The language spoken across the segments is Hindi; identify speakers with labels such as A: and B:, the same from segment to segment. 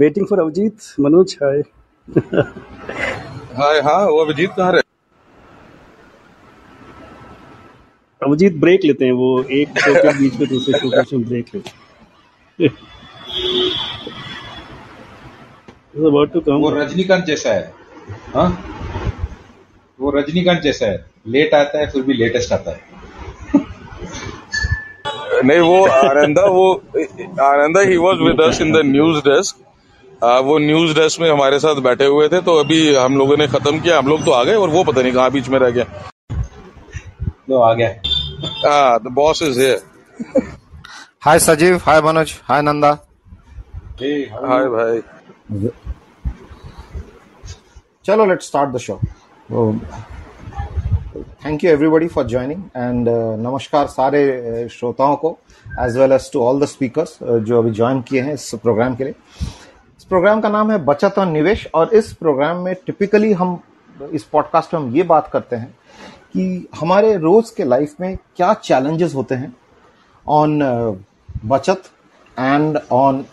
A: Waiting for Abhijit Manoj hi
B: hi हाँ वो अभिजीत कहाँ रहे
A: अभिजीत ब्रेक लेते हैं वो एक शो के बीच में दूसरे शो का ब्रेक लेते अबाउट टू कम
C: वो रजनीकांत जैसा है। हाँ? वो रजनीकांत जैसा है। लेट आता है फिर भी लेटेस्ट आता है।
B: नहीं वो आनंदा वो Ananda he was with us in the news desk वो न्यूज़ डेस्क में हमारे साथ बैठे हुए थे तो अभी हम लोगों ने खत्म किया। हम लोग तो आ गए और वो पता नहीं कहाँ बीच में रह गया।
C: तो आ गया।
B: हाँ the boss is here
D: hi Sajeev hi Manoj hi Nanda
B: hi भाई
D: चलो let's start the show thank you everybody for joining and नमस्कार सारे uh, श्रोताओं को as well as to all the speakers जो अभी ज्वाइन किए हैं इस प्रोग्राम के लिए। इस प्रोग्राम का नाम है बचत और निवेश, और इस प्रोग्राम में टिपिकली हम, इस पॉडकास्ट में हम ये बात करते हैं कि हमारे रोज के लाइफ में क्या चैलेंजेस होते हैं ऑन बचत एंड ऑन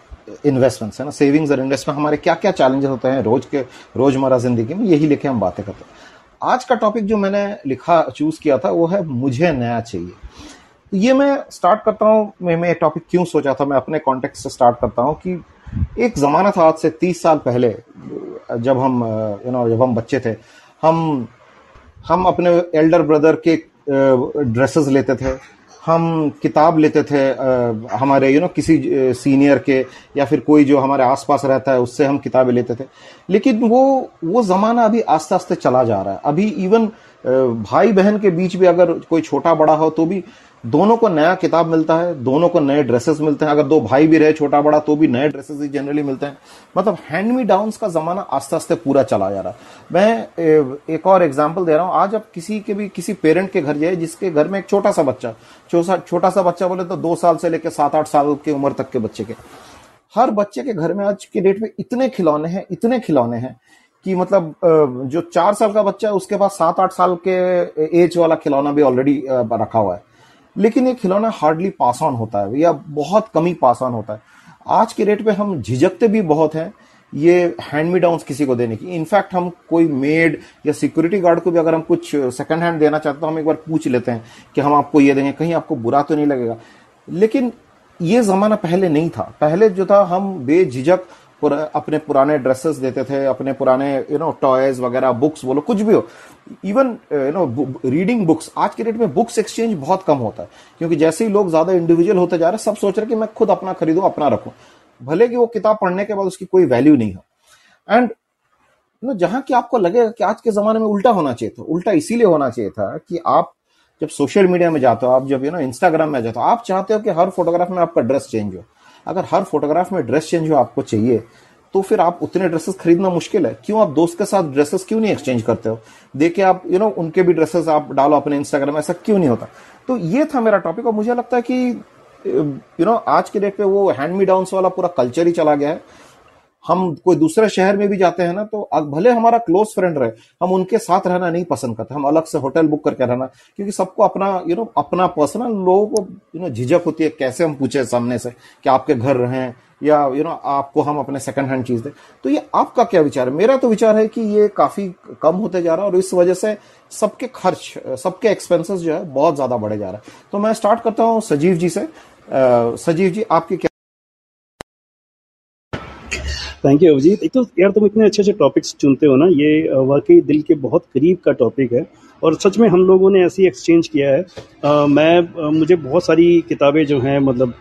D: इन्वेस्टमेंट्स है ना? सेविंग्स और इन्वेस्टमेंट हमारे क्या क्या चैलेंजेस होते हैं रोज के, रोज़मर्रा ज़िंदगी में, यही लेके हम बातें करते हैं। आज का टॉपिक जो मैंने लिखा चूज़ किया था, वो है मुझे नया चाहिए। ये मैं स्टार्ट करता हूँ, मैं मैं टॉपिक क्यों सोचा था, मैं अपने कॉन्टेक्ट से स्टार्ट करता हूँ कि एक जमाना था आज से तीस साल पहले, जब हम यू नो जब हम बच्चे थे, हम हम अपने एल्डर ब्रदर के ड्रेसेस लेते थे, हम किताब लेते थे हमारे यू नो किसी सीनियर के, या फिर कोई जो हमारे आसपास रहता है, उससे हम किताबें लेते थे। लेकिन वो वो ज़माना अभी आस्ते आस्ते चला जा रहा है। अभी इवन भाई बहन के बीच भी अगर कोई छोटा बड़ा हो तो भी दोनों को नया किताब मिलता है, दोनों को नए ड्रेसेस मिलते हैं। अगर दो भाई भी रहे, छोटा बड़ा तो भी नए ड्रेसेस ही जनरली मिलते हैं। मतलब हैंड मी का जमाना आस्ते आस्ते पूरा चला जा रहा है। मैं एक और एग्ज़ाम्पल दे रहा हूँ। आज आप किसी के भी, किसी पेरेंट के घर जाए, जिसके घर में एक छोटा सा बच्चा छोटा सा बच्चा बोले तो दो साल से लेकर सात आठ साल की उम्र तक के बच्चे के। हर बच्चे के घर में आज के डेट में इतने खिलौने हैं, इतने खिलौने हैं कि मतलब जो चार साल का बच्चा है, उसके पास सात आठ साल के एज वाला खिलौना भी ऑलरेडी रखा हुआ है। लेकिन ये खिलौना हार्डली पास ऑन होता है, या बहुत कम ही पास ऑन होता है। आज के रेट पे हम झिझकते भी बहुत हैं, ये हैंड डाउन किसी को देने की। इनफैक्ट हम कोई मेड या सिक्योरिटी गार्ड को भी अगर हम कुछ सेकंड हैंड देना चाहते तो हम एक बार पूछ लेते हैं कि हम आपको ये देंगे, कहीं आपको बुरा तो नहीं लगेगा। लेकिन ये जमाना पहले नहीं था। पहले जो था, हम बेझिझक अपने पुराने ड्रेसेस देते थे, अपने पुराने यू नो टॉयज वगैरह बुक्स बोलो कुछ भी हो। Even you know reading books आज के डेट में बुक्स एक्सचेंज बहुत कम होता है। क्योंकि जैसे ही लोग ज़्यादा इंडिविजुअल होते जा रहे हैं, सब सोच रहे कि मैं खुद अपना खरीदू, अपना रखू। भले कि वो किताब पढ़ने के बाद उसकी कोई वैल्यू नहीं हो। एंड नो जहाँ की आपको लगेगा कि आज के जमाने में उल्टा होना चाहिए था, उल्टा इसीलिए होना चाहिए था कि आप जब सोशल मीडिया में जाते हो, आप जब यू नो इंस्टाग्राम में जाते हो, आप चाहते हो कि हर फोटोग्राफ में आपका ड्रेस चेंज हो। अगर हर फोटोग्राफ में ड्रेस चेंज हो आपको चाहिए तो फिर आप उतने ड्रेसेस खरीदना मुश्किल है। क्यों आप दोस्त के साथ ड्रेसेस क्यों नहीं एक्सचेंज करते हो? देखे आप यू you नो know, उनके भी ड्रेसेस आप डालो अपने इंस्टाग्राम ऐसा क्यों नहीं होता? तो ये था मेरा टॉपिक और मुझे लगता है कि यू you नो know, आज के डेट पे वो हैंड मी डाउन वाला पूरा कल्चर ही चला गया है। हम कोई दूसरे शहर में भी जाते हैं ना तो भले हमारा क्लोज फ्रेंड रहे, हम उनके साथ रहना नहीं पसंद करते, हम अलग से होटल बुक करके रहना, क्योंकि सबको अपना यू नो अपना पर्सनल लोगों को यू नो झिझक होती है, कैसे हम पूछे सामने से कि आपके घर रहें या यू नो आपको हम अपने सेकंड हैंड चीज़ दें। तो ये आपका क्या विचार है? मेरा तो विचार है कि ये काफ़ी कम होते जा रहा है, और इस वजह से सबके खर्च, सबके एक्सपेंसेस जो है, बहुत ज़्यादा बढ़े जा रहा है। तो मैं स्टार्ट करता हूँ सजीव जी से। सजीव जी, आपकी क्या
A: थैंक यू अभिजीत एक तो यार तुम इतने अच्छे अच्छे टॉपिक्स चुनते हो ना ये वाकई दिल के बहुत करीब का टॉपिक है। और सच में हम लोगों ने ऐसी एक्सचेंज किया है। आ, मैं आ, मुझे बहुत सारी किताबें जो हैं मतलब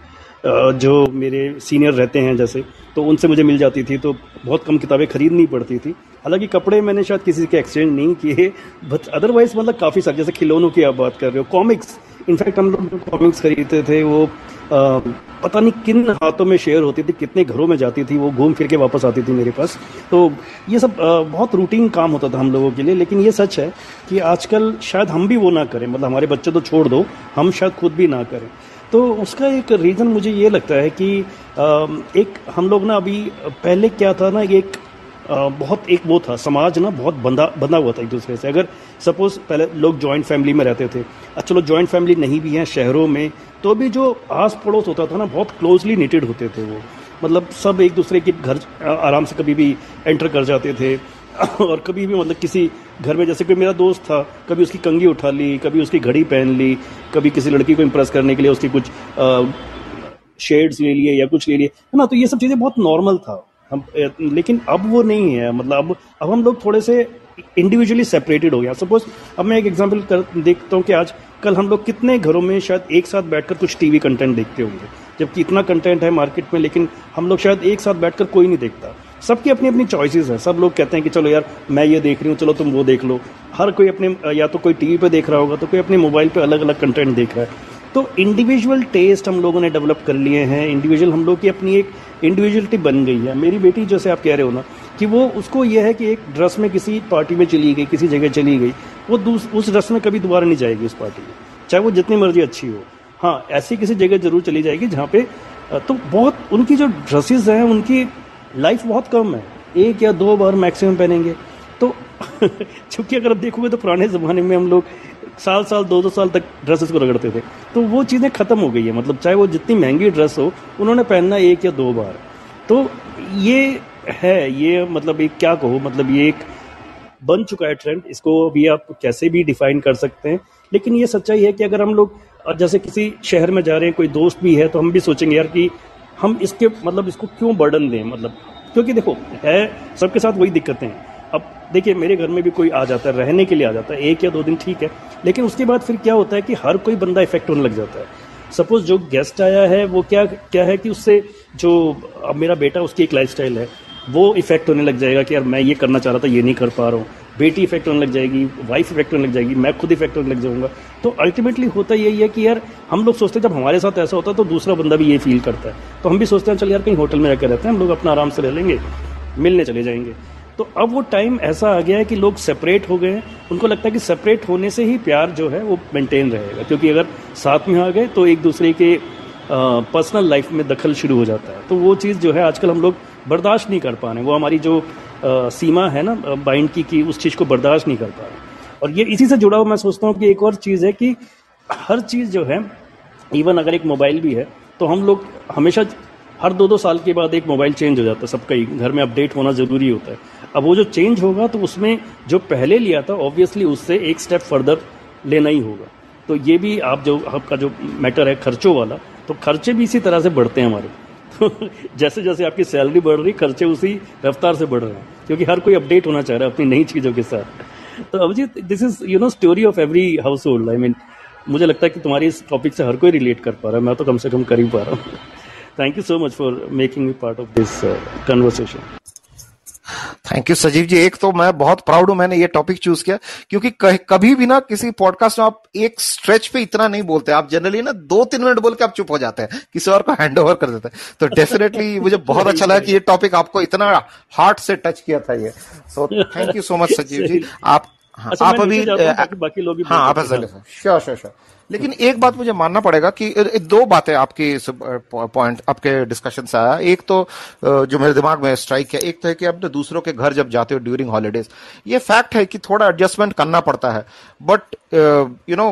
A: जो मेरे सीनियर रहते हैं जैसे तो उनसे मुझे मिल जाती थी तो बहुत कम किताबें खरीदनी पड़ती थी। हालाँकि कपड़े मैंने शायद किसी के एक्सचेंज नहीं किए बट अदरवाइज़ मतलब काफ़ी सारे जैसे खिलौनों की आप बात कर रहे हो कॉमिक्स इनफैक्ट हम लोग जो कॉमिक्स खरीदते थे वो आ, पता नहीं किन हाथों में शेयर होती थी कितने घरों में जाती थी वो घूम फिर के वापस आती थी मेरे पास। तो ये सब आ, बहुत रूटीन काम होता था हम लोगों के लिए लेकिन ये सच है कि आजकल शायद हम भी वो ना करें। मतलब हमारे बच्चे तो छोड़ दो हम शायद खुद भी ना करें। तो उसका एक रीज़न मुझे ये लगता है कि एक हम लोग ना अभी पहले क्या था ना एक बहुत एक वो था, समाज ना बहुत बंधा बंधा हुआ था एक दूसरे से। अगर सपोज़ पहले लोग जॉइंट फैमिली में रहते थे अच्छा लोग जॉइंट फैमिली नहीं भी हैं शहरों में तो भी जो आस पड़ोस होता था ना, बहुत क्लोजली निटेड होते थे वो। मतलब सब एक दूसरे के घर आराम से कभी भी एंटर कर जाते थे। और कभी भी मतलब किसी घर में, जैसे कोई मेरा दोस्त था, कभी उसकी कंगी उठा ली, कभी उसकी घड़ी पहन ली, कभी किसी लड़की को इम्प्रेस करने के लिए उसकी कुछ शेड्स ले लिए या कुछ ले लिए, है ना? तो ये सब चीज़ें बहुत नॉर्मल था। हम लेकिन अब वो नहीं है मतलब अब अब हम लोग थोड़े से इंडिविजुअली सेपरेटेड हो गया सपोज़ अब मैं एक एग्ज़ाम्पल कर, देखता हूँ कि आज, कल हम लोग कितने घरों में शायद एक साथ बैठकर कुछ टीवी कंटेंट देखते होंगे, जबकि इतना कंटेंट है मार्केट में, लेकिन हम लोग शायद एक साथ बैठकर कोई नहीं देखता। सबकी अपनी अपनी चॉइसेस हैं। सब लोग कहते हैं कि चलो यार, मैं ये देख रही हूँ, चलो तुम वो देख लो। हर कोई अपने, या तो कोई टीवी पे देख रहा होगा तो कोई अपने मोबाइल पे अलग अलग कंटेंट देख रहा है। तो इंडिविजुअल टेस्ट हम लोगों ने डेवलप कर लिए हैं इंडिविजुअल हम लोग की अपनी एक इंडिविजुअलिटी बन गई है। मेरी बेटी जैसे आप कह रहे हो ना, कि वो, उसको यह है कि एक ड्रेस में किसी पार्टी में चली गई, किसी जगह चली गई, वो उस ड्रेस में कभी दोबारा नहीं जाएगी उस पार्टी में। चाहे वो जितनी मर्ज़ी अच्छी हो। हाँ ऐसी किसी जगह ज़रूर चली जाएगी जहाँ पे तो बहुत, उनकी जो ड्रेसेस हैं, उनकी लाइफ बहुत कम है। एक या दो बार मैक्सिमम पहनेंगे। तो चूँकि अगर आप देखोगे तो पुराने ज़माने में हम लोग साल साल, दो दो साल तक ड्रेसेस को रगड़ते थे। तो वो चीज़ें ख़त्म हो गई है। मतलब चाहे वो जितनी महँगी ड्रेस हो, उन्होंने पहनना एक या दो बार। तो ये है, ये मतलब एक क्या कहो मतलब ये एक बन चुका है ट्रेंड इसको अभी आप कैसे भी डिफाइन कर सकते हैं। लेकिन ये सच्चाई है कि अगर हम लोग जैसे किसी शहर में जा रहे हैं, कोई दोस्त भी है तो हम भी सोचेंगे यार कि हम इसके मतलब इसको क्यों बर्डन दें मतलब। क्योंकि देखो, है, सबके साथ वही दिक्कतें हैं। अब देखिए, मेरे घर में भी कोई आ जाता है, रहने के लिए आ जाता है। एक या दो दिन ठीक है। लेकिन उसके बाद फिर क्या होता है कि हर कोई बंदा इफ़ेक्ट होने लग जाता है। सपोज़ जो गेस्ट आया है, वो क्या क्या है कि उससे जो, अब मेरा बेटा उसकी एक लाइफ है, वो इफ़ेक्ट होने लग जाएगा कि यार मैं ये करना चाह रहा था, ये नहीं कर पा रहा हूँ। बेटी इफ़ेक्ट होने लग जाएगी वाइफ इफ़ेक्ट होने लग जाएगी, मैं खुद इफ़ेक्ट होने लग जाऊँगा। तो अल्टीमेटली होता यही है कि यार, हम लोग सोचते हैं जब हमारे साथ ऐसा होता है तो दूसरा बंदा भी ये फील करता है। तो हम भी सोचते हैं, चल यार कहीं होटल में रहकर रहते हैं, हम लोग अपना आराम से रह लेंगे, मिलने चले जाएँगे। तो अब वो टाइम ऐसा आ गया है कि लोग सेपरेट हो गए हैं। उनको लगता है कि सेपरेट होने से ही प्यार जो है वो मेंटेन रहेगा। क्योंकि अगर साथ में आ गए तो एक दूसरे के पर्सनल लाइफ में दखल शुरू हो जाता है। तो वो चीज़ जो है आजकल हम लोग बर्दाश्त नहीं कर पा रहे वो हमारी जो आ, सीमा है ना बाइंड की कि उस चीज़ को बर्दाश्त नहीं कर पा रहे और ये इसी से जुड़ा हुआ मैं सोचता हूँ कि एक और चीज़ है कि हर चीज़ जो है इवन अगर एक मोबाइल भी है तो हम लोग हमेशा हर दो दो साल के बाद एक मोबाइल चेंज हो जाता है, सबका ही घर में अपडेट होना ज़रूरी होता है। अब वो जो चेंज होगा तो उसमें जो पहले लिया था ऑब्वियसली उससे एक स्टेप फर्दर लेना ही होगा। तो ये भी आप जो, आपका जो मैटर है खर्चों वाला तो खर्चे भी इसी तरह से बढ़ते हैं हमारे। तो जैसे जैसे आपकी सैलरी बढ़ रही, खर्चे उसी रफ्तार से बढ़ रहे हैं, क्योंकि हर कोई अपडेट होना चाह रहा है अपनी नई चीज़ों के साथ। तो Abhijit this is you know story of every household I mean मुझे लगता है कि तुम्हारी इस टॉपिक से हर कोई रिलेट कर पा रहा है, मैं तो कम से कम कर ही पा रहा हूँ। Thank you so much for making me part of this conversation
D: thank you Sajeev ji एक तो मैं बहुत प्राउड हूँ मैंने ये टॉपिक चूज़ किया क्योंकि कभी भी ना किसी पॉडकास्ट में आप एक स्ट्रेच पे इतना नहीं बोलते आप जनरली ना दो तीन मिनट बोल के आप चुप हो जाते हैं किसी और को हैंड ओवर कर देते हैं। तो डेफिनेटली मुझे बहुत अच्छा लगा कि ये टॉपिक आपको इतना हार्ट से टच किया था ये। So thank you so much Sajeev ji आप हाँ, अच्छा, आप अभी बाकी लोग हाँ आप श्योर श्योर श्योर लेकिन एक बात मुझे मानना पड़ेगा कि दो बातें आपकी पॉइंट आपके डिस्कशन से आया। एक तो जो मेरे दिमाग में स्ट्राइक किया एक तो है कि अपने दूसरों के घर जब जाते हो ड्यूरिंग हॉलीडेज ये फैक्ट है कि थोड़ा एडजस्टमेंट करना पड़ता है। But you know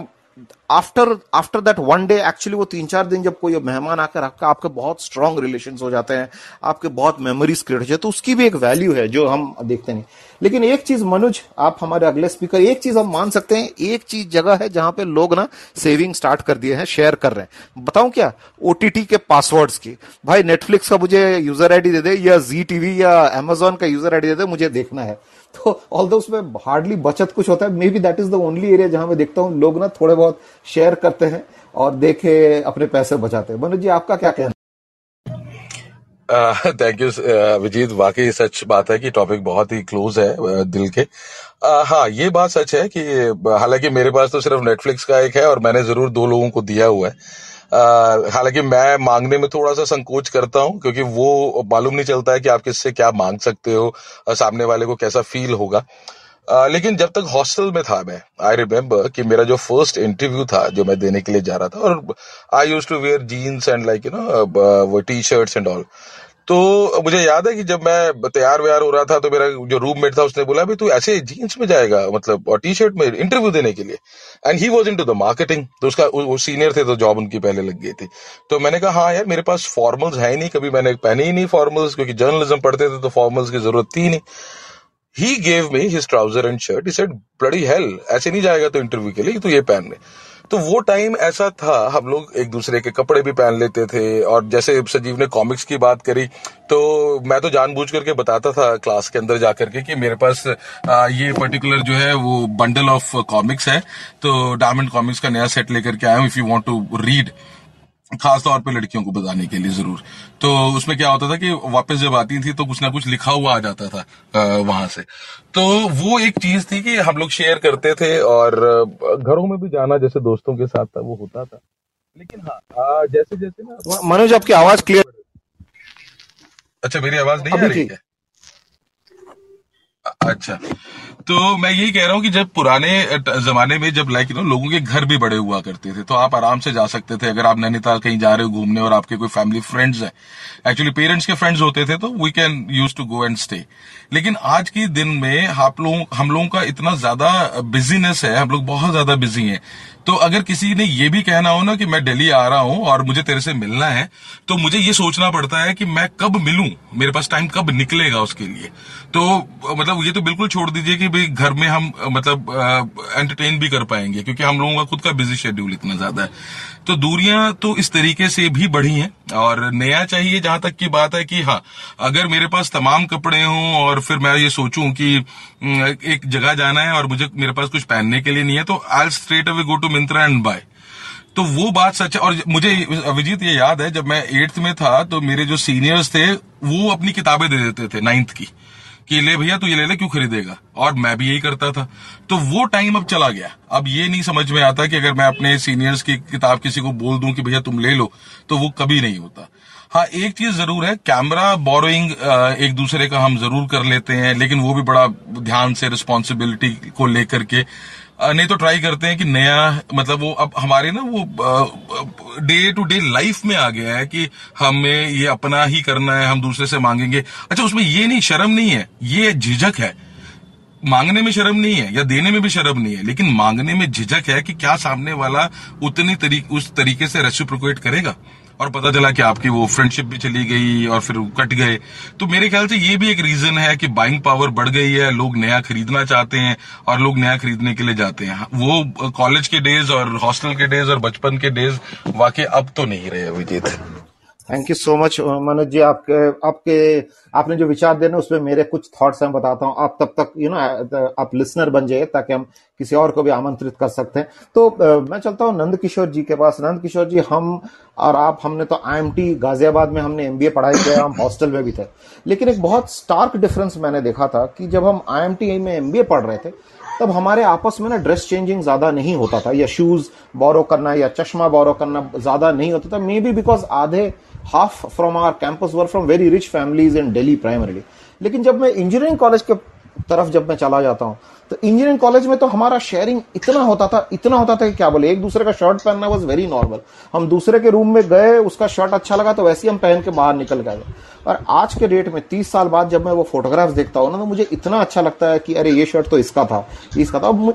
D: after after that one day actually वो तीन चार दिन जब कोई मेहमान आकर आपका, आपके बहुत स्ट्रांग रिलेशन हो जाते हैं, आपके बहुत मेमोरीज क्रिएट हो जाए तो उसकी भी एक वैल्यू है जो हम देखते नहीं। लेकिन एक चीज़ मनुज, आप हमारे अगले स्पीकर एक चीज़ हम मान सकते हैं, एक चीज़ जगह है जहाँ पे लोग ना सेविंग स्टार्ट कर दिए हैं शेयर कर रहे हैं। बताऊँ क्या? ओटीटी के पासवर्ड्स की। भाई नेटफ्लिक्स का मुझे यूज़र आईडी दे दे, या जी टीवी या अमेजोन का यूज़र आईडी दे दे, मुझे देखना है। तो ऑल उसमें हार्डली बचत कुछ होता है maybe that is the only area जहाँ मैं देखता हूँ लोग ना थोड़े बहुत शेयर करते हैं और देखे अपने पैसे बचाते हैं। मनोज जी आपका क्या कहना
B: थैंक यू विजीत वाकई सच बात है कि टॉपिक बहुत ही क्लोज है uh, दिल के। Uh, हाँ ये बात सच है कि हालाँकि मेरे पास तो सिर्फ़ नेटफ्लिक्स का एक है और मैंने ज़रूर दो लोगों को दिया हुआ है। हालाँकि मैं मांगने में थोड़ा सा संकोच करता हूँ क्योंकि वो मालूम नहीं चलता है कि आप किससे क्या मांग सकते हो सामने वाले को कैसा फील होगा। Uh, लेकिन जब तक हॉस्टल में था मैं आई रिमेम्बर कि मेरा जो फ़र्स्ट इंटरव्यू था जो मैं देने के लिए जा रहा था और I use to wear jeans and like you know वो टी शर्ट्स एंड ऑल तो मुझे याद है कि जब मैं तैयार व्यार हो रहा था तो मेरा जो रूममेट था, उसने बोला भी तू ऐसे जीन्स में जाएगा मतलब और टी शर्ट में इंटरव्यू देने के लिए. And he was into the marketing तो उसका वो सीनियर थे तो जॉब उनकी पहले लग गई थी। तो मैंने कहा हाँ यार, मेरे पास फॉर्मल्स है नहीं, कभी मैंने पहने ही नहीं फॉर्मल्स क्योंकि जर्नलिज्म पढ़ते थे तो फॉर्मल्स की ज़रूरत थी नहीं. He gave me his trouser and shirt he said bloody hell ऐसे नहीं जाएगा तो इंटरव्यू के लिए, तू ये पहन ले. तो वो टाइम ऐसा था, हम लोग एक दूसरे के कपड़े भी पहन लेते थे और जैसे सजीव ने कॉमिक्स की बात करी तो मैं तो जानबूझ करके बताता था क्लास के अंदर जाकर के कि मेरे पास ये पर्टिकुलर जो है वो बंडल ऑफ़ कॉमिक्स है। तो डायमंड कॉमिक्स का नया सेट लेकर के आया हूँ if you want to read खास तौर पे लड़कियों को बताने के लिए ज़रूर। तो उसमें क्या होता था कि वापस जब आती थी तो कुछ ना कुछ लिखा हुआ आ जाता था वहाँ से। तो वो एक चीज़ थी कि हम लोग शेयर करते थे और घरों में भी जाना जैसे दोस्तों के साथ था वो होता था। लेकिन हाँ जैसे जैसे ना
D: मनोज आपकी आवाज़ क्लियर
B: अच्छा मेरी आवाज़ नहीं आ रही है अच्छा। तो मैं यही कह रहा हूँ कि जब पुराने जमाने में जब लाइक नो लोगों के घर भी बड़े हुआ करते थे तो आप आराम से जा सकते थे। अगर आप नैनीताल कहीं जा रहे हो घूमने और आपके कोई फैमिली फ्रेंड्स हैं एक्चुअली पेरेंट्स के फ्रेंड्स होते थे तो we can use to go and stay लेकिन आज के दिन में आप लोग, हम लोगों का इतना ज़्यादा बिजीनेस है, हम लोग बहुत ज़्यादा बिज़ी हैं। तो अगर किसी ने ये भी कहना हो ना कि मैं दिल्ली आ रहा हूँ और मुझे तेरे से मिलना है तो मुझे ये सोचना पड़ता है कि मैं कब मिलूं? मेरे पास टाइम कब निकलेगा उसके लिए? तो मतलब ये तो बिल्कुल छोड़ दीजिए कि भाई घर में हम मतलब एंटरटेन भी कर पाएँगे, क्योंकि हम लोगों का खुद का बिज़ी शेड्यूल इतना ज़्यादा है। तो दूरियाँ तो इस तरीके से भी बढ़ी हैं, और नया चाहिए जहाँ तक की बात है कि हाँ अगर मेरे पास तमाम कपड़े हों और फिर मैं ये सोचूं कि एक जगह जाना है और मुझे, मेरे पास कुछ पहनने के लिए नहीं है तो I straightaway go to Myntra and buy तो वो बात सच है, और मुझे अभिजीत ये याद है, जब मैं एट्थ में था तो मेरे जो सीनियर्स थे, वो अपनी किताबें दे देते थे नाइन्थ की। कि ले भैया, तू ये ले ले, क्यों खरीदेगा? और मैं भी यही करता था। तो वो टाइम अब चला गया। अब ये नहीं समझ में आता कि अगर मैं अपने सीनियर्स की किताब किसी को बोल दूँ कि भैया, तुम ले लो तो वो कभी नहीं होता। हाँ एक चीज़ ज़रूर है कैमरा बोरोइंग एक दूसरे का हम ज़रूर कर लेते हैं, लेकिन वो भी बड़ा ध्यान से रिस्पॉन्सिबिलिटी को लेकर के नहीं तो ट्राई करते हैं कि नया मतलब वो अब हमारे ना वो डे टू डे लाइफ में आ गया है कि हमें ये अपना ही करना है, हम दूसरे से मांगेंगे। अच्छा उसमें ये नहीं, शर्म नहीं है। ये झिझक है। मांगने में शर्म नहीं है या देने में भी शर्म नहीं है, लेकिन मांगने में झिझक है कि क्या सामने वाला उतनी तरीके उस तरीके से रेसिप्रोकेट करेगा। और पता चला कि आपकी वो फ्रेंडशिप भी चली गई और फिर कट गए। तो मेरे ख्याल से ये भी एक रीजन है कि बाइंग पावर बढ़ गई है, लोग नया खरीदना चाहते हैं और लोग नया खरीदने के लिए जाते हैं। वो कॉलेज के डेज़ और हॉस्टल के डेज़ और बचपन के डेज़ वाकई अब तो नहीं रहे Abhijit.
D: Thank you so much Manoj ji आपके आपके आपने जो विचार देने उसमें मेरे कुछ थॉट्स हैं बताता हूँ। आप तब तक यू नो आप लिसनर बन जाइए ताकि हम किसी और को भी आमंत्रित कर सकते हैं। तो uh, मैं चलता हूँ नंद किशोर जी के पास। नंद किशोर जी हम और आप हमने तो आईएमटी गाजियाबाद में हमने एमबीए पढ़ाई किया हम हॉस्टल में भी थे। लेकिन एक बहुत स्टार्क डिफरेंस मैंने देखा था कि जब हम आईएमटी में एमबीए पढ़ रहे थे तब हमारे आपस में ना ड्रेस चेंजिंग ज़्यादा नहीं होता था, या शूज़ बोरो करना, या चश्मा बोरो करना ज़्यादा नहीं होता था मे बी बिकॉज़ आधे half from our campus were from very rich families in Delhi primarily लेकिन जब मैं इंजीनियरिंग कॉलेज के तरफ़ जब मैं चला जाता हूँ तो इंजीनियरिंग कॉलेज में तो हमारा शेयरिंग इतना होता था, इतना होता था कि क्या बोले, एक दूसरे का शर्ट पहनना वॉज़ वेरी नॉर्मल हम दूसरे के रूम में गए, उसका शर्ट अच्छा लगा तो वैसे ही हम पहन के बाहर निकल गए। और आज के डेट में, तीस साल बाद जब मैं वो फोटोग्राफ्स देखता हूँ ना तो मुझे इतना अच्छा लगता है कि अरे, ये शर्ट तो इसका था इसका था।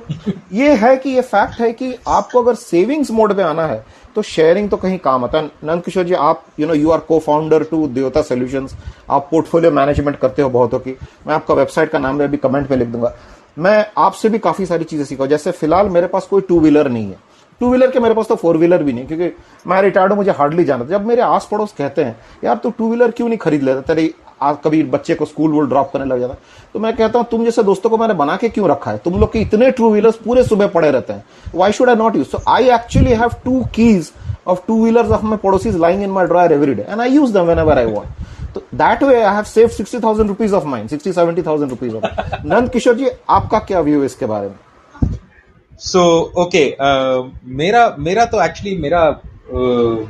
D: ये है कि ये फैक्ट है कि आपको अगर सेविंग्स मोड में आना है तो शेयरिंग तो कहीं काम आता है। नंद किशोर जी, आप you know you are co founder to Devta solutions आप पोर्टफोलियो मैनेजमेंट करते हो बहुतों की। मैं आपका वेबसाइट का नाम अभी कमेंट में लिख दूँगा। मैं आपसे भी काफ़ी सारी चीज़ें सीखा जैसे फ़िलहाल मेरे पास कोई टू व्हीलर नहीं है। टू व्हीलर के मेरे पास तो फोर व्हीलर भी नहीं क्योंकि मैं रिटायर्ड हूँ, मुझे हार्डली जाना जब मेरे आस पड़ोस कहते हैं, यार, तू टू व्हीलर क्यों नहीं खरीद लेता? तेरे कभी बच्चे को स्कूल वूल ड्रॉप करने लग जाता तो मैं कहता हूँ तुम जैसे दोस्तों को मैंने बना के क्यों रखा है तुम लोग के इतने टू व्हीलर्स पूरे सुबह पड़े रहते हैं why should I not use so I actually have two keys of two wheelers of my is lying in my drawer every day and I use them whenever I want. So that way I have saved 60,000 rupees of mine, 60, 70,000 rupees of mine. Nand Kishore ji, आपका क्या व्यू है इसके बारे में?
C: So okay, uh, मेरा मेरा तो actually मेरा uh,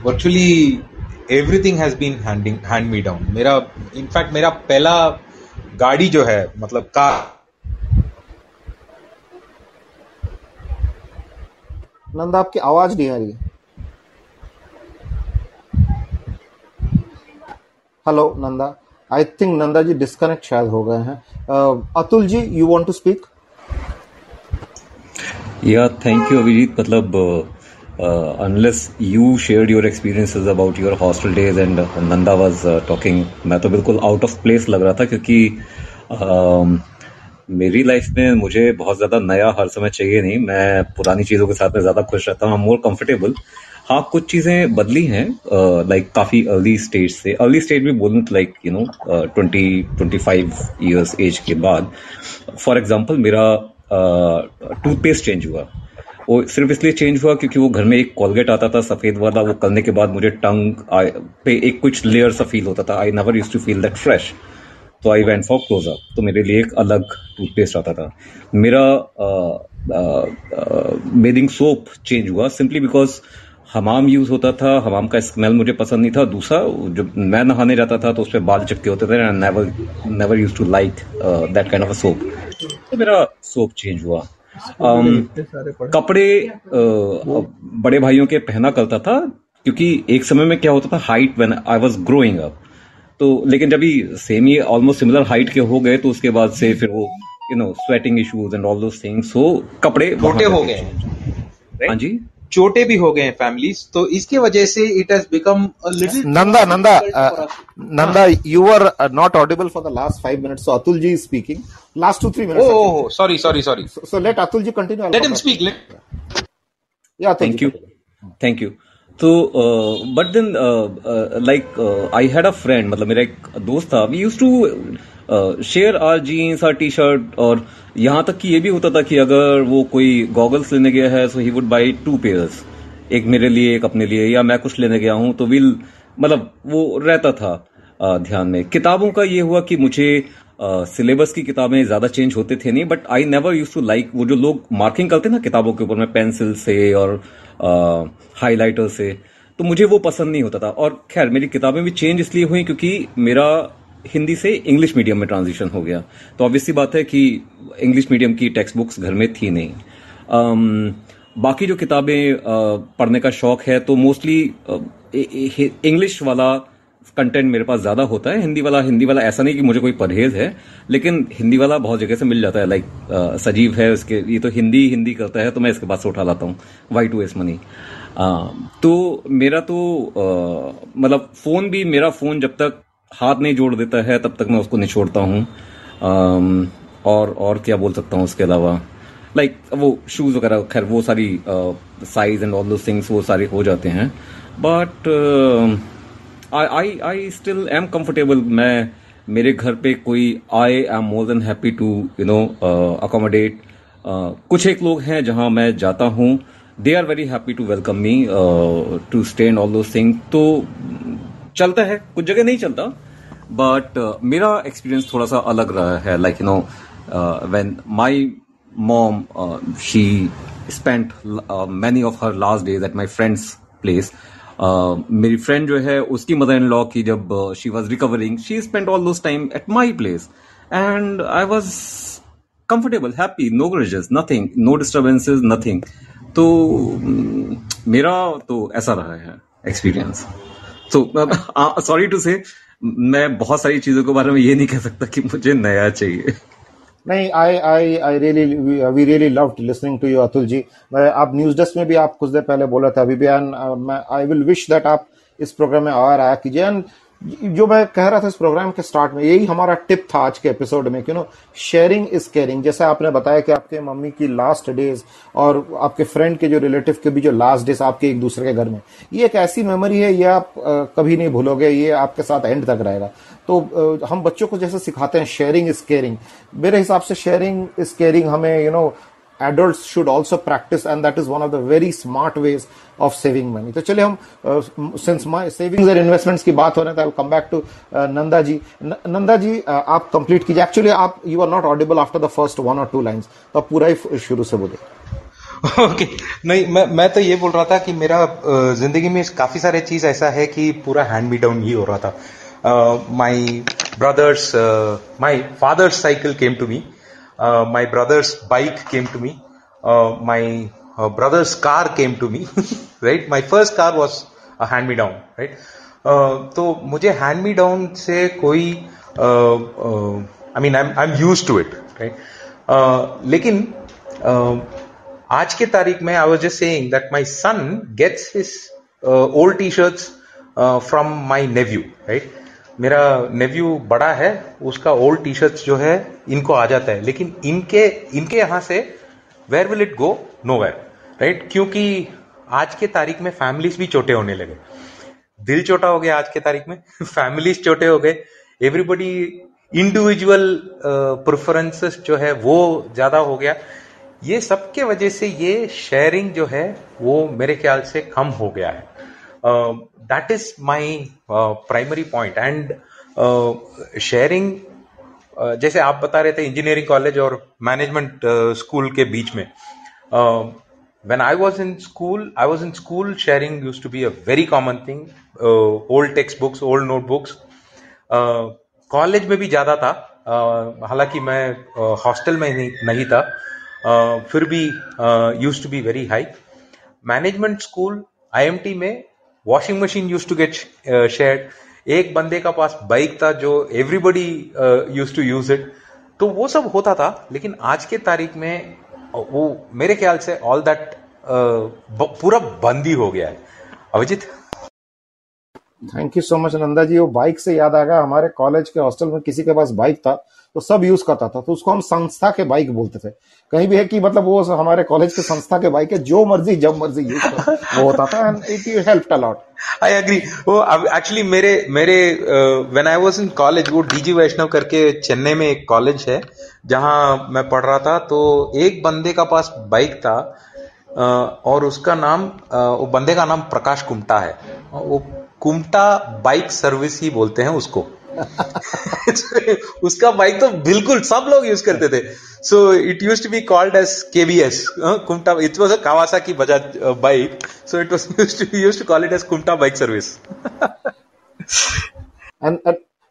C: everything has been handing hand me down. मेरा इनफैक्ट मेरा पहला गाड़ी जो है मतलब कार
D: नंदा आपकी आवाज़ नहीं आ रही है। Hello Nanda. I think Nanda ji disconnect शायद हो गए हैं। Atul ji you want to speak
E: या थैंक यू अभिजीत मतलब unless you shared your experiences about your hostel days and Nanda was talking मैं तो बिल्कुल आउट ऑफ़ प्लेस लग रहा था क्योंकि uh, मेरी लाइफ में मुझे बहुत ज़्यादा नया हर समय चाहिए नहीं। मैं पुरानी चीज़ों के साथ में ज़्यादा खुश रहता हूँ मोर कंफर्टेबल हाँ कुछ चीज़ें बदली हैं लाइक काफ़ी अर्ली स्टेज से। अर्ली स्टेज में बोलूँ like you know twenty twenty five years age के बाद फॉर एग्ज़ाम्पल मेरा टूथपेस्ट चेंज हुआ। वो सिर्फ़ इसलिए चेंज हुआ क्योंकि वो घर में एक कॉलगेट आता था, सफ़ेद वाला, वो करने के बाद मुझे टंग पे एक कुछ लेयर सा फील होता था। I never use to feel that fresh तो आई वेंट फॉर क्लोजअप तो मेरे लिए एक अलग टूथपेस्ट आता था। मेरा बेदिंग सोप चेंज हुआ सिंपली बिकॉज़ हमाम यूज़ होता था, हमाम का स्मेल मुझे पसंद नहीं था। दूसरा, जब मैं नहाने जाता था तो उस पर बाल चिपके होते थे never never use to like that kind of a soap तो मेरा सोप चेंज हुआ। कपड़े uh, बड़े भाइयों के पहना करता था क्योंकि एक समय में क्या होता था height when I was growing up तो लेकिन जब भी सेम ही ऑलमोस्ट सिमिलर हाइट के हो गए तो उसके बाद से फिर वो you know sweating issues and all those things so कपड़े
C: मोटे हो गए।
E: हाँ जी?
C: छोटे भी हो गए हैं फैमिलीज़ तो इसकी वजह से it has
D: become Nanda Nanda Nanda you are not audible for the last five minutes so Atul ji speaking last two three minutes
C: oh sorry sorry sorry
D: so let Atul ji continue
C: let him speak let
D: yeah
E: thank you thank you तो but then like I had a friend मतलब मेरा एक दोस्त था. We use to share our jeans our T shirt और यहाँ तक कि ये भी होता था कि अगर वो कोई गॉगल्स लेने गया है so he would buy two pairs एक मेरे लिए, एक अपने लिए, या मैं कुछ लेने गया हूँ तो विल मतलब वो रहता था ध्यान में। किताबों का ये हुआ कि मुझे सिलेबस की किताबें ज़्यादा चेंज होते थे नहीं but I never use to like वो जो लोग मार्किंग करते ना किताबों के ऊपर में पेंसिल से और हाईलाइटर से तो मुझे वो पसंद नहीं होता था। और खैर, मेरी किताबें भी चेंज इसलिए हुई क्योंकि मेरा हिंदी से इंग्लिश मीडियम में ट्रांजिशन हो गया। तो ऑब्वियसली बात है कि इंग्लिश मीडियम की टेक्स्ट बुक्स घर में थी नहीं। Um, बाकी जो किताबें पढ़ने का शौक है तो मोस्टली इंग्लिश वाला कंटेंट मेरे पास ज़्यादा होता है। हिंदी वाला हिंदी वाला ऐसा नहीं कि मुझे कोई परहेज है लेकिन हिंदी वाला बहुत जगह से मिल जाता है। लाइक सजीव है उसके ये तो हिंदी हिंदी करता है तो मैं इसके पास से उठा लाता हूँ। वाई टू एस मनी तो मेरा तो मतलब फ़ोन भी मेरा फ़ोन जब तक हाथ नहीं जोड़ देता है तब तक मैं उसको नहीं छोड़ता हूँ और और क्या बोल सकता हूँ उसके अलावा? लाइक like, वो शूज़ वगैरह खैर वो सारी size and all those things वो सारे हो जाते हैं। But I I still am comfortable मैं मेरे घर पे कोई I am more than happy to you know accommodate कुछ एक लोग हैं जहाँ मैं जाता हूँ। They are very happy to welcome me to stay and all those thing तो चलता है कुछ जगह नहीं चलता बट uh, मेरा एक्सपीरियंस थोड़ा सा अलग रहा है like you know when my mom she spent many of her last days at my friend's place मेरी फ्रेंड जो है उसकी मदर इन लॉ की जब she was recovering she spend all those time at my place and I was comfortable happy no grudges nothing no disturbances nothing तो mm, मेरा तो ऐसा रहा है एक्सपीरियंस तो सॉरी टू से मैं बहुत सारी चीज़ों के बारे में ये नहीं कह सकता कि मुझे नया चाहिए।
D: नहीं I I I really we really love listening to you Atul ji मैं, आप न्यूज़ डेस्क में भी आप कुछ देर पहले बोला था अभी भी आई विल विश दैट आप इस प्रोग्राम में और आया कीजिए। एंड जो मैं कह रहा था इस प्रोग्राम के स्टार्ट में यही हमारा टिप था आज के एपिसोड में क्यों नो शेयरिंग इज़ केयरिंग जैसे आपने बताया कि आपके मम्मी की लास्ट डेज़ और आपके फ्रेंड के जो रिलेटिव के भी जो लास्ट डेज़ आपके एक दूसरे के घर में ये एक ऐसी मेमोरी है ये आप कभी नहीं भूलोगे ये आपके साथ एंड तक रहेगा। तो हम बच्चों को जैसे सिखाते हैं शेयरिंग इज़ केयरिंग मेरे हिसाब से शेयरिंग इज़ केयरिंग हमें you you know know, adults should also practice and that is one of the very smart ways of saving money. तो चलिए हम uh, since my savings and की बात हो रहे back to uh, Nanda ji. Nanda ji uh, आप कंप्लीट कीजिए। एक्चुअली आप you are not audible after the first one और टू लाइंस तो आप पूरा ही शुरू से बोले
C: ओके okay. नहीं मैं मैं तो ये बोल रहा था कि मेरा ज़िंदगी में काफ़ी सारे चीज़ ऐसा है कि पूरा हैंड मी डाउन ही हो रहा था। My brother's my father's cycle came to me my brother's bike came to me. Uh, my uh, brother's car came to me. right. My first car was a hand me down. Right. तो मुझे हैंड मी डाउन से कोई I mean I am used to it right लेकिन uh, आज के तारीख में I was just saying that my son gets his old T shirts from my nephew right मेरा नेव्यू बड़ा है, उसका ओल्ड टी शर्ट जो है, इनको आ जाता है। लेकिन इनके इनके यहाँ से where will it go nowhere right क्योंकि आज के तारीख में फैमिलीज़ भी छोटे होने लगे। दिल छोटा हो गया आज के तारीख में फैमिलीज़ छोटे हो गए। एवरीबडी इंडिविजुअल प्रेफरेंसेस जो है, वो ज़्यादा हो गया। ये सबके वजह से ये शेयरिंग जो है, वो मेरे ख्याल से कम हो गया है। That is my primary point and sharing जैसे आप बता रहे थे इंजीनियरिंग कॉलेज और मैनेजमेंट स्कूल uh, के बीच में when I was in school, I was in school sharing used to be a very common thing. Uh, old textbooks, old notebooks. College uh, में भी ज़्यादा था uh, हालाँकि मैं हॉस्टल uh, में नहीं, नहीं था uh, फिर भी use to be very high management school IMT में washing machine use to get shared एक बंदे का पास बाइक था जो everybody use to use it तो वो सब होता था लेकिन आज के तारीख में वो मेरे ख्याल से ऑल दैट uh, पूरा बंद हो गया है। Abhijit?
D: Thank you so much Nanda ji. वो बाइक से याद आ गया। हमारे कॉलेज के हॉस्टल में किसी के पास बाइक था तो सब यूज़ करता था। तो उसको हम संस्था के बाइक बोलते थे। कहीं भी है कि मतलब वो हमारे कॉलेज के संस्था के बाइक है जो मर्ज़ी, जब मर्ज़ी यूज़ कर। वो होता था and it help
C: a lot I agree वो एक्चुअली मेरे मेरे when I was in college वो डीजी वैष्णव करके चेन्नई में एक कॉलेज है, जहाँ मैं पढ़ रहा था तो एक बंदे का पास बाइक था और उसका नाम वो बंदे का नाम प्रकाश कुमटा है। वो कुमटा बाइक सर्विस ही बोलते हैं उसको। उसका बाइक तो बिल्कुल सब लोग यूज़ करते थे। So it use to be called as KVS Kumta it was a Kawasaki की Bajaj bike so it was use to use to call it as Kumta bike
D: service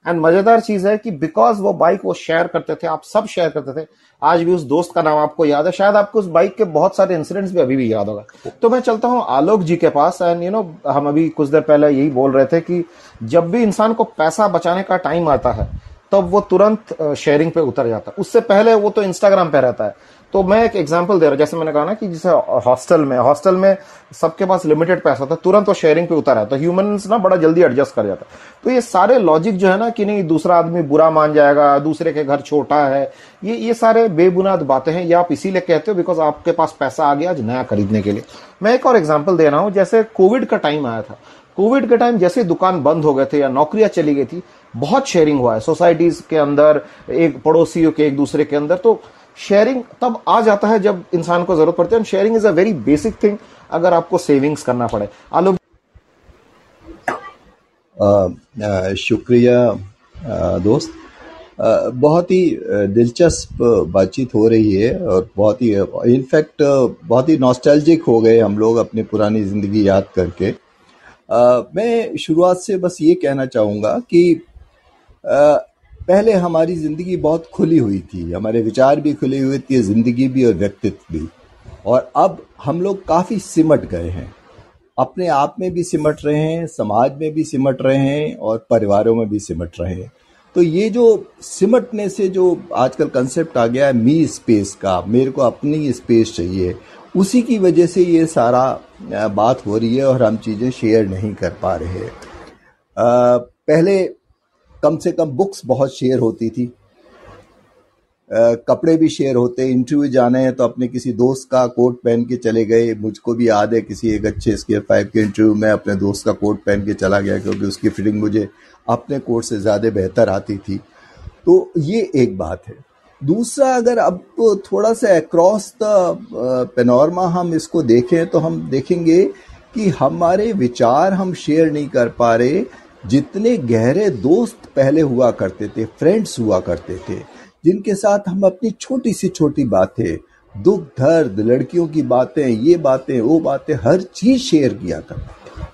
D: and मज़ेदार चीज़ है कि बिकॉज़ वो बाइक वो शेयर करते थे, आप सब शेयर करते थे, आज भी उस दोस्त का नाम आपको याद है, शायद आपको उस बाइक के बहुत सारे इंसिडेंट्स भी अभी भी याद होगा। तो मैं चलता हूँ आलोक जी के पास एंड यू नो हम अभी कुछ देर पहले यही बोल रहे थे कि जब भी इंसान को पैसा बचाने का टाइम आता है, तब तो वो तुरंत शेयरिंग पे उतर जाता है। उससे पहले वो तो इंस्टाग्राम पे रहता है। तो मैं एक एग्जांपल दे रहा जैसे मैंने कहा ना कि जैसे हॉस्टल में हॉस्टल में सबके पास लिमिटेड पैसा था, तुरंत वो शेयरिंग पे उतर है तो ह्यूमंस ना बड़ा जल्दी एडजस्ट कर जाता तो ये सारे लॉजिक जो है ना कि नहीं, दूसरा आदमी बुरा मान जाएगा, दूसरे के घर छोटा है, ये ये सारे बेबुनाद बातें हैं। ये आप इसीलिए कहते हो बिकॉज़ आपके पास पैसा आ गया आज नया खरीदने के लिए। मैं एक और एग्ज़ाम्पल दे रहा हूँ। जैसे कोविड का टाइम आया था। कोविड के टाइम जैसे दुकान बंद हो गए थे या नौकरियाँ चली गई थी, बहुत शेयरिंग हुआ है। सोसाइटीज के अंदर, एक पड़ोसियों के एक दूसरे के अंदर। तो शेयरिंग तब आ जाता है जब इंसान को ज़रूरत पड़ती है। Sharing is a very basic thing अगर आपको सेविंग्स करना पड़े। आलोक
F: शुक्रिया दोस्त। बहुत ही दिलचस्प बातचीत हो रही है और बहुत ही इनफैक्ट बहुत ही नॉस्टैल्जिक हो गए हम लोग अपनी पुरानी ज़िंदगी याद करके। मैं शुरुआत से बस ये कहना चाहूँगा कि पहले हमारी ज़िंदगी बहुत खुली हुई थी, हमारे विचार भी खुले हुए थे, ज़िंदगी भी और व्यक्तित्व भी। और अब हम लोग काफ़ी सिमट गए हैं। अपने आप में भी सिमट रहे हैं, समाज में भी सिमट रहे हैं और परिवारों में भी सिमट रहे हैं। तो ये जो सिमटने से जो आजकल कंसेप्ट आ गया है मी स्पेस का, मेरे को अपनी स्पेस चाहिए, उसी की वजह से ये सारा बात हो रही है और हम चीज़ें शेयर नहीं कर पा रहे पहले कम से कम बुक्स बहुत शेयर होती थी। आ, कपड़े भी शेयर होते इंटरव्यू जाने हैं तो अपने किसी दोस्त का कोट पहन के चले गए। मुझको भी याद है किसी एक अच्छे स्केयर फाइव के इंटरव्यू में अपने दोस्त का कोट पहन के चला गया क्योंकि उसकी फिटिंग मुझे अपने कोट से ज़्यादा बेहतर आती थी। तो ये एक बात है। दूसरा अगर अब थोड़ा सा अक्रॉस द पेनोरमा हम इसको देखें तो हम देखेंगे कि हमारे विचार हम शेयर नहीं कर पा रहे। जितने गहरे दोस्त पहले हुआ करते थे फ्रेंड्स हुआ करते थे, जिनके साथ हम अपनी छोटी सी छोटी बातें, दुख, दर्द, लड़कियों की बातें, ये बातें, वो बातें, हर चीज़ शेयर किया करते थे।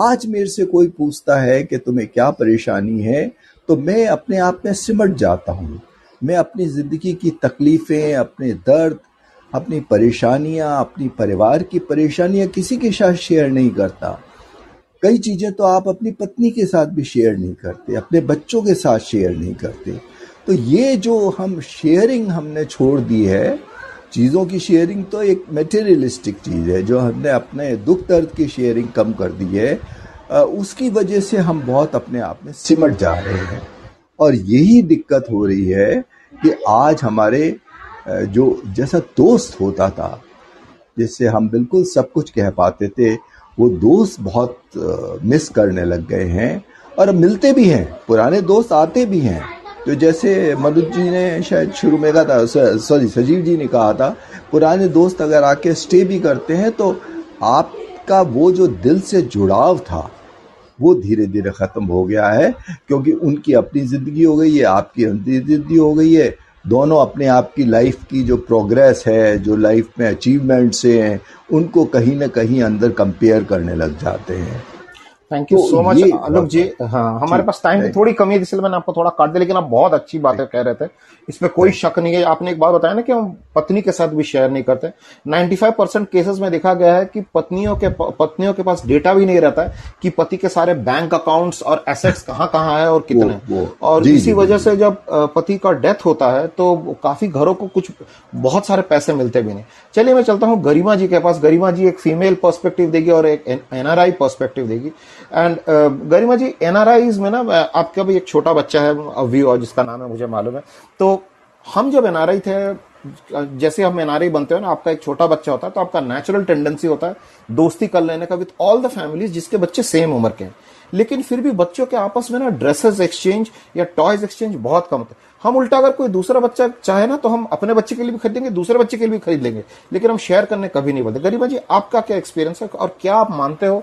F: आज मेरे से कोई पूछता है कि तुम्हें क्या परेशानी है तो मैं अपने आप में सिमट जाता हूँ। मैं अपनी ज़िंदगी की तकलीफ़ें, अपने दर्द, अपनी परेशानियाँ, अपनी परिवार की परेशानियाँ किसी के साथ शेयर नहीं करता। कई चीज़ें तो आप अपनी पत्नी के साथ भी शेयर नहीं करते, अपने बच्चों के साथ शेयर नहीं करते। तो ये जो हम शेयरिंग हमने छोड़ दी है, चीज़ों की शेयरिंग तो एक मेटेरियलिस्टिक चीज़ है, जो हमने अपने दुख दर्द की शेयरिंग कम कर दी है। उसकी वजह से हम बहुत अपने आप में सिमट जा रहे हैं। और यही दिक्कत हो रही है कि आज हमारे जो जैसा दोस्त होता था, जिससे हम बिल्कुल सब कुछ कह पाते थे वो दोस्त बहुत मिस करने लग गए हैं और मिलते भी हैं, पुराने दोस्त आते भी हैं। तो जैसे मनुज जी ने शायद शुरू में कहा था सॉरी सजीव जी ने कहा था, पुराने दोस्त अगर आके स्टे भी करते हैं तो आपका वो जो दिल से जुड़ाव था, वो धीरे धीरे ख़त्म हो गया है, क्योंकि उनकी अपनी ज़िंदगी हो गई है, आपकी अपनी ज़िंदगी हो गई है। दोनों अपने आप की लाइफ की जो प्रोग्रेस है, जो लाइफ में अचीवमेंट्स हैं, उनको कहीं ना कहीं अंदर कंपेयर करने लग जाते हैं।
D: Thank you so much Alok ji. हाँ। हमारे पास टाइम की थोड़ी कमी है इसलिए मैंने आपको थोड़ा काट दिया लेकिन आप बहुत अच्छी बातें कह रहे थे। इसमें कोई शक नहीं है। आपने एक बात बताया ना कि हम पत्नी के साथ भी शेयर नहीं करते। 95 परसेंट केसेस में देखा गया है कि पत्नियों के पत्नियों के पास डेटा भी नहीं रहता है कि पति के सारे बैंक अकाउंट्स और एसेट्स कहाँ कहाँ है और कितने वो, वो, और जी, इसी वजह से जब पति का डेथ होता है तो काफ़ी घरों को कुछ बहुत सारे पैसे मिलते भी नहीं। चलिए मैं चलता हूँ गरिमा जी के पास। गरिमा जी एक फीमेल पर्सपेक्टिव देगी और एक एनआरआई पर्सपेक्टिव देगी। And uh, Garima ji NRI में ना आपका भी एक छोटा बच्चा है अव्यू और जिसका नाम है मुझे मालूम है। तो हम जब एनआरआई थे जैसे हम एनआरआई बनते हो ना आपका एक छोटा बच्चा होता है तो आपका नेचुरल टेंडेंसी होता है दोस्ती कर लेने का विथ ऑल द फैमिलीज़ जिसके बच्चे सेम उम्र के हैं। लेकिन फिर भी बच्चों के आपस में ना ड्रेसेस एक्सचेंज या टॉयज एक्सचेंज बहुत कम होते हम उल्टा अगर कोई दूसरा बच्चा चाहे ना तो हम अपने बच्चे के लिए भी खरीदेंगे दूसरे बच्चे के लिए भी खरीद लेंगे लेकिन हम शेयर करने कभी नहीं बोलते। गरीबा जी आपका क्या एक्सपीरियंस है और क्या आप मानते हो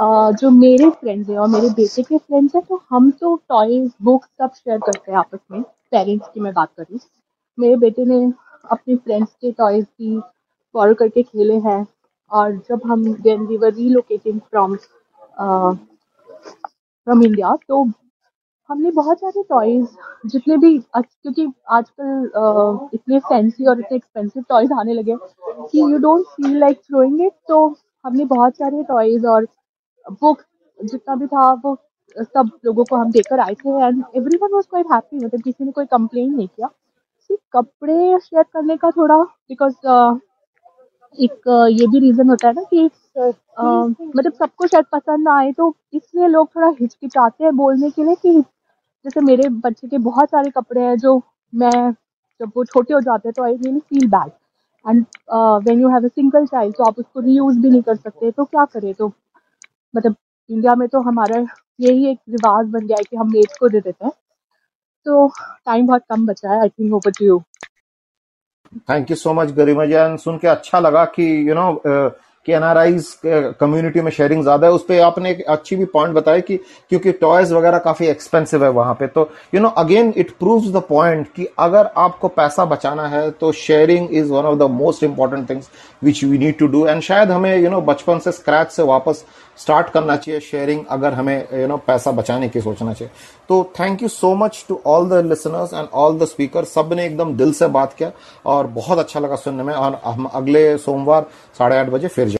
G: जो मेरे फ्रेंड्स हैं और मेरे बेटे के फ्रेंड्स हैं तो हम तो टॉयज बुक्स सब शेयर करते हैं आपस में। पेरेंट्स की मैं बात करूँ मेरे बेटे ने अपने फ्रेंड्स के टॉयज भी फॉलो करके खेले हैं और जब हम then we were relocating from from India तो हमने बहुत सारे टॉयज जितने भी क्योंकि आजकल इतने फैंसी और इतने एक्सपेंसिव टॉयज आने लगे कि you don't feel like throwing it तो हमने बहुत सारे टॉयज और बुक जितना भी था वो सब लोगों को हम देकर आए थे and everyone was quite happy मतलब किसी ने कोई कंप्लेन नहीं किया। सिर्फ़ कपड़े शेयर करने का थोड़ा बिकॉज़ uh, एक uh, ये भी रीज़न होता है ना कि uh, मतलब सबको शायद पसंद ना आए तो इसलिए लोग थोड़ा हिचकिचाते हैं बोलने के लिए कि जैसे मेरे बच्चे के बहुत सारे कपड़े हैं जो मैं जब वो छोटे हो जाते हैं तो I really feel bad and when you have a single child तो आप उसको रीयूज भी नहीं कर सकते तो क्या करें? तो मतलब इंडिया में तो हमारा यही एक रिवाज बन गया है कि हम मेड को दे देते हैं। तो टाइम बहुत कम बचा है I think over to you
D: thank you so much Garima ji सुन के अच्छा लगा कि you you know know, uh, कि एनआरआईज कम्युनिटी में शेयरिंग ज़्यादा है उस पर आपने एक अच्छी भी पॉइंट बताया कि क्योंकि टॉयज वगैरह काफ़ी एक्सपेंसिव है वहाँ पे। तो you know again it proves the point कि अगर आपको पैसा बचाना है तो sharing is one of the most important things which we need to do and शायद हमें यू नो बचपन से स्क्रैच से वापस स्टार्ट करना चाहिए शेयरिंग अगर हमें यू you नो know, पैसा बचाने की सोचना चाहिए। तो thank you so much to all the listeners and all the speaker सबने एकदम दिल से बात किया और बहुत अच्छा लगा सुनने में। और हम अगले सोमवार साढ़े आठ बजे फिर